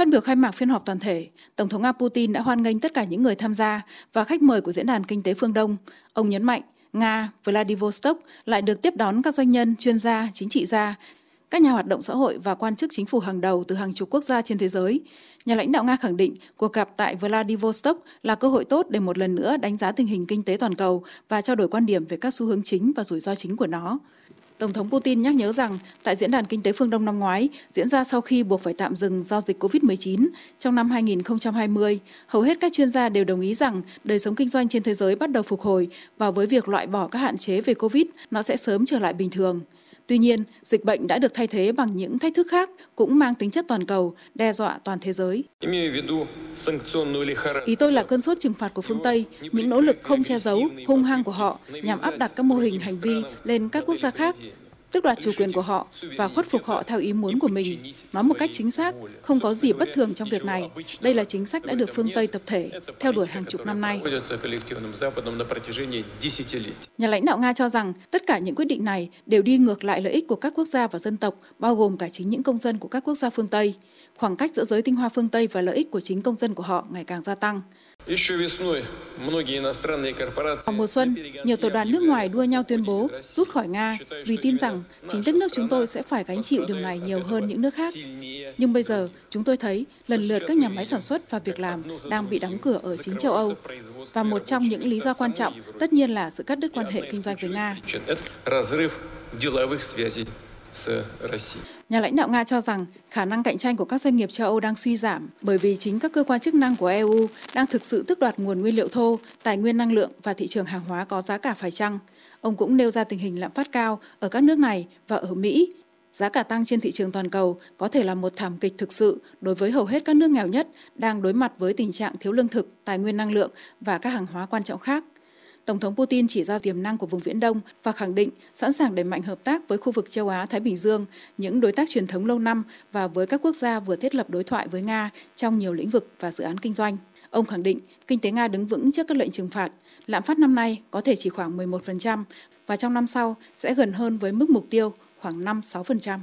Phát biểu khai mạc phiên họp toàn thể, Tổng thống Nga Putin đã hoan nghênh tất cả những người tham gia và khách mời của Diễn đàn Kinh tế Phương Đông. Ông nhấn mạnh, Nga, Vladivostok lại được tiếp đón các doanh nhân, chuyên gia, chính trị gia, các nhà hoạt động xã hội và quan chức chính phủ hàng đầu từ hàng chục quốc gia trên thế giới. Nhà lãnh đạo Nga khẳng định cuộc gặp tại Vladivostok là cơ hội tốt để một lần nữa đánh giá tình hình kinh tế toàn cầu và trao đổi quan điểm về các xu hướng chính và rủi ro chính của nó. Tổng thống Putin nhắc nhớ rằng tại Diễn đàn Kinh tế Phương Đông năm ngoái, diễn ra sau khi buộc phải tạm dừng do dịch COVID-19 trong năm 2020, hầu hết các chuyên gia đều đồng ý rằng đời sống kinh doanh trên thế giới bắt đầu phục hồi và với việc loại bỏ các hạn chế về COVID, nó sẽ sớm trở lại bình thường. Tuy nhiên, dịch bệnh đã được thay thế bằng những thách thức khác cũng mang tính chất toàn cầu, đe dọa toàn thế giới. Ý tôi là cơn sốt trừng phạt của phương Tây, những nỗ lực không che giấu, hung hăng của họ nhằm áp đặt các mô hình hành vi lên các quốc gia khác tước đoạt chủ quyền của họ và khuất phục họ theo ý muốn của mình. Nói một cách chính xác, không có gì bất thường trong việc này. Đây là chính sách đã được phương Tây tập thể theo đuổi hàng chục năm nay. Nhà lãnh đạo Nga cho rằng tất cả những quyết định này đều đi ngược lại lợi ích của các quốc gia và dân tộc, bao gồm cả chính những công dân của các quốc gia phương Tây. Khoảng cách giữa giới tinh hoa phương Tây và lợi ích của chính công dân của họ ngày càng gia tăng. Vào mùa xuân, nhiều tập đoàn nước ngoài đua nhau tuyên bố rút khỏi Nga vì tin rằng chính đất nước chúng tôi sẽ phải gánh chịu điều này nhiều hơn những nước khác. Nhưng bây giờ, chúng tôi thấy lần lượt các nhà máy sản xuất và việc làm đang bị đóng cửa ở chính châu Âu. Và một trong những lý do quan trọng tất nhiên là sự cắt đứt quan hệ kinh doanh với Nga. Nhà lãnh đạo Nga cho rằng khả năng cạnh tranh của các doanh nghiệp châu Âu đang suy giảm bởi vì chính các cơ quan chức năng của EU đang thực sự tước đoạt nguồn nguyên liệu thô, tài nguyên năng lượng và thị trường hàng hóa có giá cả phải chăng. Ông cũng nêu ra tình hình lạm phát cao ở các nước này và ở Mỹ. Giá cả tăng trên thị trường toàn cầu có thể là một thảm kịch thực sự đối với hầu hết các nước nghèo nhất đang đối mặt với tình trạng thiếu lương thực, tài nguyên năng lượng và các hàng hóa quan trọng khác. Tổng thống Putin chỉ ra tiềm năng của vùng Viễn Đông và khẳng định sẵn sàng đẩy mạnh hợp tác với khu vực châu Á-Thái Bình Dương, những đối tác truyền thống lâu năm và với các quốc gia vừa thiết lập đối thoại với Nga trong nhiều lĩnh vực và dự án kinh doanh. Ông khẳng định kinh tế Nga đứng vững trước các lệnh trừng phạt, lạm phát năm nay có thể chỉ khoảng 11% và trong năm sau sẽ gần hơn với mức mục tiêu khoảng 5-6%.